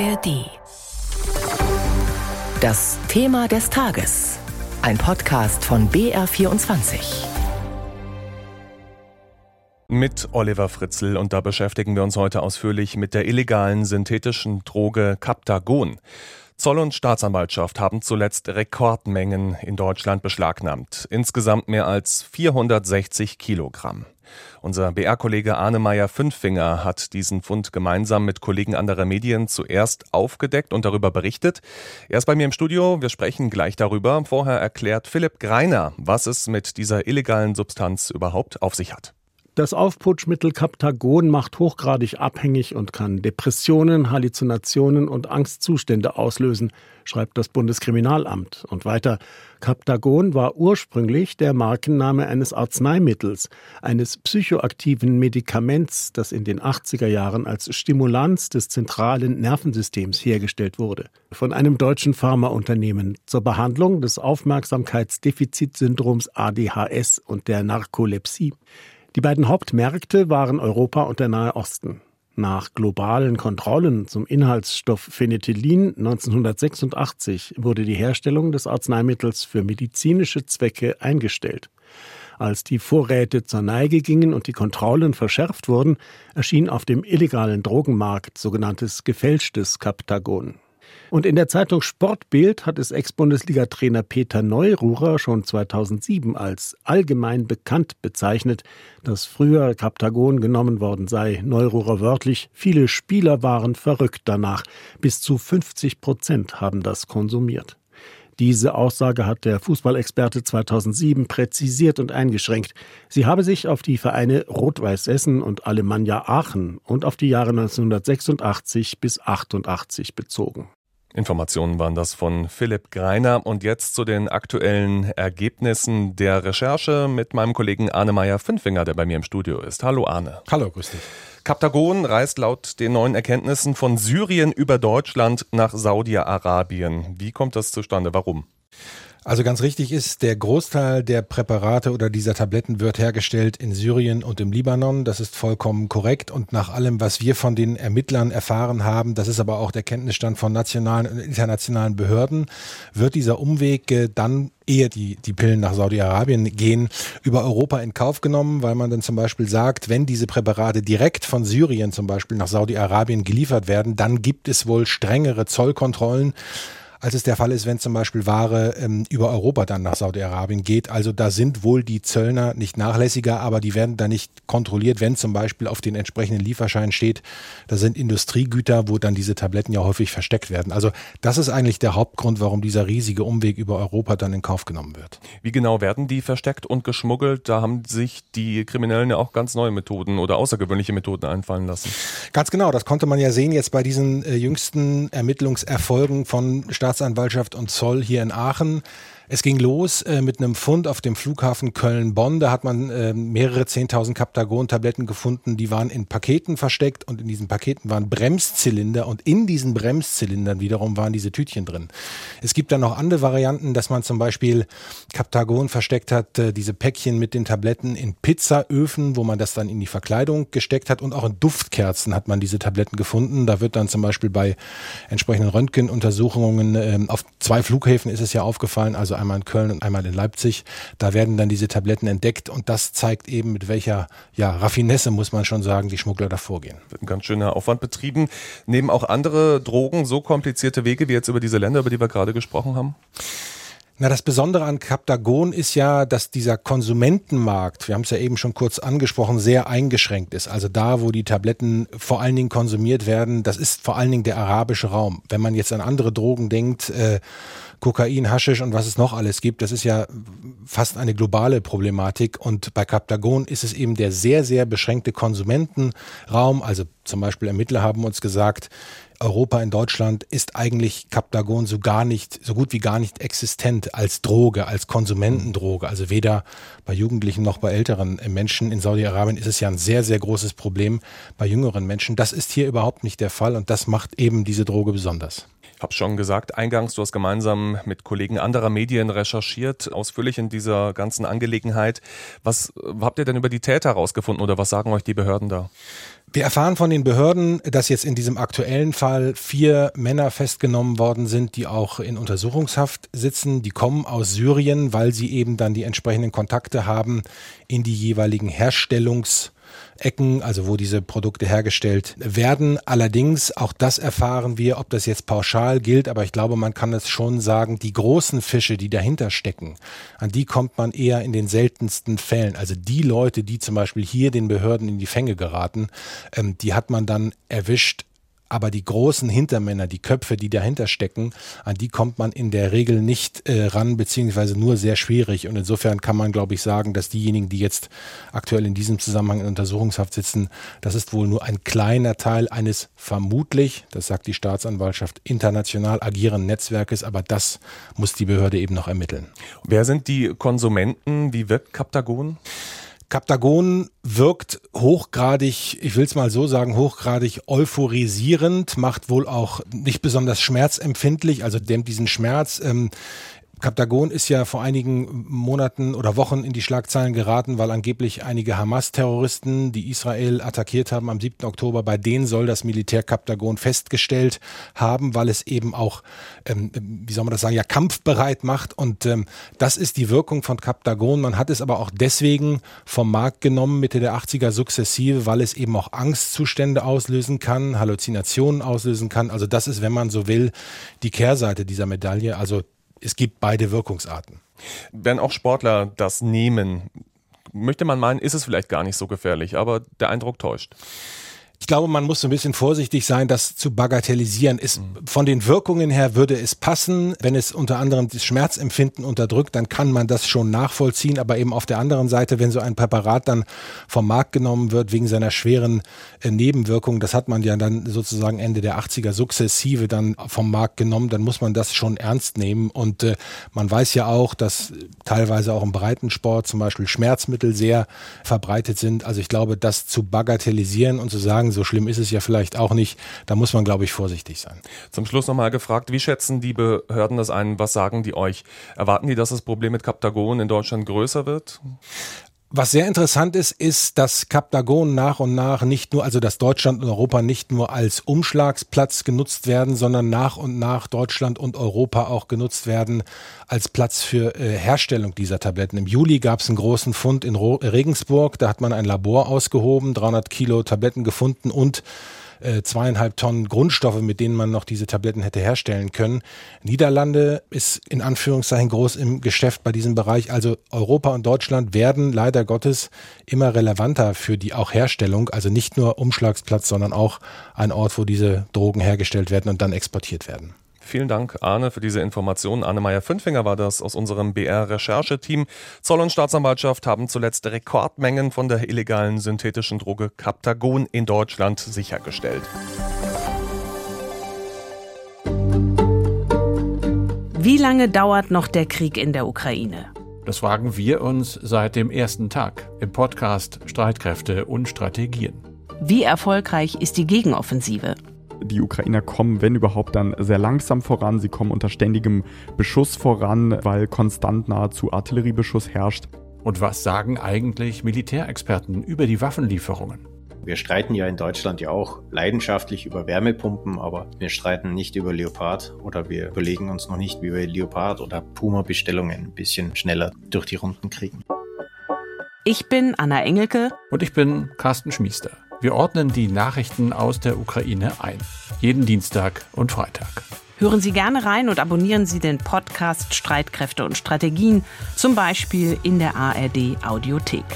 ARD. Das Thema des Tages. Ein Podcast von BR24. Mit Oliver Fritzl und da beschäftigen wir uns heute ausführlich mit der illegalen synthetischen Droge Captagon. Zoll und Staatsanwaltschaft haben zuletzt Rekordmengen in Deutschland beschlagnahmt. Insgesamt mehr als 460 Kilogramm. Unser BR-Kollege Arne Meyer Fünffinger hat diesen Fund gemeinsam mit Kollegen anderer Medien zuerst aufgedeckt und darüber berichtet. Er ist bei mir im Studio. Wir sprechen gleich darüber. Vorher erklärt Philipp Greiner, was es mit dieser illegalen Substanz überhaupt auf sich hat. Das Aufputschmittel Captagon macht hochgradig abhängig und kann Depressionen, Halluzinationen und Angstzustände auslösen, schreibt das Bundeskriminalamt. Und weiter, Captagon war ursprünglich der Markenname eines Arzneimittels, eines psychoaktiven Medikaments, das in den 80er Jahren als Stimulanz des zentralen Nervensystems hergestellt wurde. Von einem deutschen Pharmaunternehmen zur Behandlung des Aufmerksamkeitsdefizitsyndroms ADHS und der Narkolepsie. Die beiden Hauptmärkte waren Europa und der Nahe Osten. Nach globalen Kontrollen zum Inhaltsstoff Phenethylin 1986 wurde die Herstellung des Arzneimittels für medizinische Zwecke eingestellt. Als die Vorräte zur Neige gingen und die Kontrollen verschärft wurden, erschien auf dem illegalen Drogenmarkt sogenanntes gefälschtes Kaptagon. Und in der Zeitung Sportbild hat es Ex-Bundesliga-Trainer Peter Neururer schon 2007 als allgemein bekannt bezeichnet, dass früher Kaptagon genommen worden sei. Neururer wörtlich, viele Spieler waren verrückt danach. Bis zu 50 Prozent haben das konsumiert. Diese Aussage hat der Fußballexperte 2007 präzisiert und eingeschränkt. Sie habe sich auf die Vereine Rot-Weiß Essen und Alemannia Aachen und auf die Jahre 1986 bis 88 bezogen. Informationen waren das von Philipp Greiner. Und jetzt zu den aktuellen Ergebnissen der Recherche mit meinem Kollegen Arne Meyer Fünfinger, der bei mir im Studio ist. Hallo Arne. Hallo, grüß dich. Kaptagon reist laut den neuen Erkenntnissen von Syrien über Deutschland nach Saudi-Arabien. Wie kommt das zustande? Warum? Also ganz richtig ist, der Großteil der Präparate oder dieser Tabletten wird hergestellt in Syrien und im Libanon. Das ist vollkommen korrekt. Und nach allem, was wir von den Ermittlern erfahren haben, das ist aber auch der Kenntnisstand von nationalen und internationalen Behörden, wird dieser Umweg äh, dann ehe die, die Pillen nach Saudi-Arabien gehen, über Europa in Kauf genommen, weil man dann zum Beispiel sagt, wenn diese Präparate direkt von Syrien zum Beispiel nach Saudi-Arabien geliefert werden, dann gibt es wohl strengere Zollkontrollen als es der Fall ist, wenn zum Beispiel Ware ähm, über Europa dann nach Saudi-Arabien geht. Also da sind wohl die Zöllner nicht nachlässiger, aber die werden da nicht kontrolliert, wenn zum Beispiel auf den entsprechenden Lieferschein steht, da sind Industriegüter, wo dann diese Tabletten ja häufig versteckt werden. Also das ist eigentlich der Hauptgrund, warum dieser riesige Umweg über Europa dann in Kauf genommen wird. Wie genau werden die versteckt und geschmuggelt? Da haben sich die Kriminellen ja auch ganz neue Methoden oder außergewöhnliche Methoden einfallen lassen. Ganz genau, das konnte man ja sehen jetzt bei diesen äh, jüngsten Ermittlungserfolgen von Staats Staatsanwaltschaft und Zoll hier in Aachen. Es ging los äh, mit einem Fund auf dem Flughafen Köln-Bonn. Da hat man äh, mehrere 10.000 Kaptagon-Tabletten gefunden. Die waren in Paketen versteckt und in diesen Paketen waren Bremszylinder und in diesen Bremszylindern wiederum waren diese Tütchen drin. Es gibt dann noch andere Varianten, dass man zum Beispiel Kaptagon versteckt hat, äh, diese Päckchen mit den Tabletten in Pizzaöfen, wo man das dann in die Verkleidung gesteckt hat und auch in Duftkerzen hat man diese Tabletten gefunden. Da wird dann zum Beispiel bei entsprechenden Röntgenuntersuchungen ähm, auf zwei Flughäfen ist es ja aufgefallen, also also einmal in Köln und einmal in Leipzig. Da werden dann diese Tabletten entdeckt und das zeigt eben, mit welcher ja, Raffinesse, muss man schon sagen, die Schmuggler da vorgehen. Wird ein ganz schöner Aufwand betrieben. Nehmen auch andere Drogen so komplizierte Wege wie jetzt über diese Länder, über die wir gerade gesprochen haben? Na, das Besondere an Captagon ist ja, dass dieser Konsumentenmarkt, wir haben es ja eben schon kurz angesprochen, sehr eingeschränkt ist. Also da, wo die Tabletten vor allen Dingen konsumiert werden, das ist vor allen Dingen der arabische Raum. Wenn man jetzt an andere Drogen denkt, äh, Kokain, Haschisch und was es noch alles gibt, das ist ja fast eine globale Problematik. Und bei Captagon ist es eben der sehr, sehr beschränkte Konsumentenraum. Also zum Beispiel Ermittler haben uns gesagt, Europa in Deutschland ist eigentlich Captagon so gar nicht, so gut wie gar nicht existent als Droge, als Konsumentendroge. Also weder bei Jugendlichen noch bei älteren Menschen. In Saudi-Arabien ist es ja ein sehr, sehr großes Problem bei jüngeren Menschen. Das ist hier überhaupt nicht der Fall und das macht eben diese Droge besonders. Ich habe schon gesagt, eingangs, du hast gemeinsam mit Kollegen anderer Medien recherchiert, ausführlich in dieser ganzen Angelegenheit. Was habt ihr denn über die Täter herausgefunden oder was sagen euch die Behörden da? Wir erfahren von den Behörden, dass jetzt in diesem aktuellen Fall vier Männer festgenommen worden sind, die auch in Untersuchungshaft sitzen. Die kommen aus Syrien, weil sie eben dann die entsprechenden Kontakte haben in die jeweiligen Herstellungs- Ecken, also wo diese Produkte hergestellt werden. Allerdings, auch das erfahren wir, ob das jetzt pauschal gilt, aber ich glaube, man kann es schon sagen, die großen Fische, die dahinter stecken, an die kommt man eher in den seltensten Fällen. Also die Leute, die zum Beispiel hier den Behörden in die Fänge geraten, ähm, die hat man dann erwischt aber die großen Hintermänner, die Köpfe, die dahinter stecken, an die kommt man in der Regel nicht äh, ran, beziehungsweise nur sehr schwierig. Und insofern kann man, glaube ich, sagen, dass diejenigen, die jetzt aktuell in diesem Zusammenhang in Untersuchungshaft sitzen, das ist wohl nur ein kleiner Teil eines vermutlich, das sagt die Staatsanwaltschaft, international agierenden Netzwerkes, aber das muss die Behörde eben noch ermitteln. Wer sind die Konsumenten? Wie wirkt Kaptagon? Kaptagon wirkt hochgradig, ich will es mal so sagen, hochgradig euphorisierend, macht wohl auch nicht besonders schmerzempfindlich, also dämmt diesen Schmerz. Ähm, Kaptagon ist ja vor einigen Monaten oder Wochen in die Schlagzeilen geraten, weil angeblich einige Hamas-Terroristen, die Israel attackiert haben am 7. Oktober, bei denen soll das Militär Kaptagon festgestellt haben, weil es eben auch, ähm, wie soll man das sagen, ja kampfbereit macht. Und ähm, das ist die Wirkung von Kaptagon. Man hat es aber auch deswegen vom Markt genommen Mitte der 80er sukzessive, weil es eben auch Angstzustände auslösen kann, Halluzinationen auslösen kann. Also das ist, wenn man so will, die Kehrseite dieser Medaille. Also es gibt beide Wirkungsarten. Wenn auch Sportler das nehmen, möchte man meinen, ist es vielleicht gar nicht so gefährlich, aber der Eindruck täuscht. Ich glaube, man muss ein bisschen vorsichtig sein, das zu bagatellisieren. Ist, von den Wirkungen her würde es passen. Wenn es unter anderem das Schmerzempfinden unterdrückt, dann kann man das schon nachvollziehen. Aber eben auf der anderen Seite, wenn so ein Präparat dann vom Markt genommen wird wegen seiner schweren äh, Nebenwirkungen, das hat man ja dann sozusagen Ende der 80er sukzessive dann vom Markt genommen, dann muss man das schon ernst nehmen. Und äh, man weiß ja auch, dass teilweise auch im Breitensport zum Beispiel Schmerzmittel sehr verbreitet sind. Also ich glaube, das zu bagatellisieren und zu sagen, so schlimm ist es ja vielleicht auch nicht. Da muss man, glaube ich, vorsichtig sein. Zum Schluss nochmal gefragt, wie schätzen die Behörden das ein? Was sagen die euch? Erwarten die, dass das Problem mit Kaptagon in Deutschland größer wird? Was sehr interessant ist, ist, dass Kaptagon nach und nach nicht nur, also dass Deutschland und Europa nicht nur als Umschlagsplatz genutzt werden, sondern nach und nach Deutschland und Europa auch genutzt werden als Platz für äh, Herstellung dieser Tabletten. Im Juli gab es einen großen Fund in Regensburg, da hat man ein Labor ausgehoben, 300 Kilo Tabletten gefunden und äh, zweieinhalb Tonnen Grundstoffe, mit denen man noch diese Tabletten hätte herstellen können. Niederlande ist in Anführungszeichen groß im Geschäft bei diesem Bereich. Also Europa und Deutschland werden leider Gottes immer relevanter für die auch Herstellung. Also nicht nur Umschlagsplatz, sondern auch ein Ort, wo diese Drogen hergestellt werden und dann exportiert werden. Vielen Dank, Arne, für diese Informationen. Arne Meyer-Fünfinger war das aus unserem BR-Rechercheteam. Zoll und Staatsanwaltschaft haben zuletzt Rekordmengen von der illegalen synthetischen Droge Captagon in Deutschland sichergestellt. Wie lange dauert noch der Krieg in der Ukraine? Das fragen wir uns seit dem ersten Tag im Podcast Streitkräfte und Strategien. Wie erfolgreich ist die Gegenoffensive? Die Ukrainer kommen, wenn überhaupt, dann sehr langsam voran. Sie kommen unter ständigem Beschuss voran, weil konstant nahezu Artilleriebeschuss herrscht. Und was sagen eigentlich Militärexperten über die Waffenlieferungen? Wir streiten ja in Deutschland ja auch leidenschaftlich über Wärmepumpen, aber wir streiten nicht über Leopard oder wir überlegen uns noch nicht, wie wir Leopard oder Puma-Bestellungen ein bisschen schneller durch die Runden kriegen. Ich bin Anna Engelke. Und ich bin Carsten Schmiester. Wir ordnen die Nachrichten aus der Ukraine ein. Jeden Dienstag und Freitag. Hören Sie gerne rein und abonnieren Sie den Podcast Streitkräfte und Strategien, zum Beispiel in der ARD Audiothek.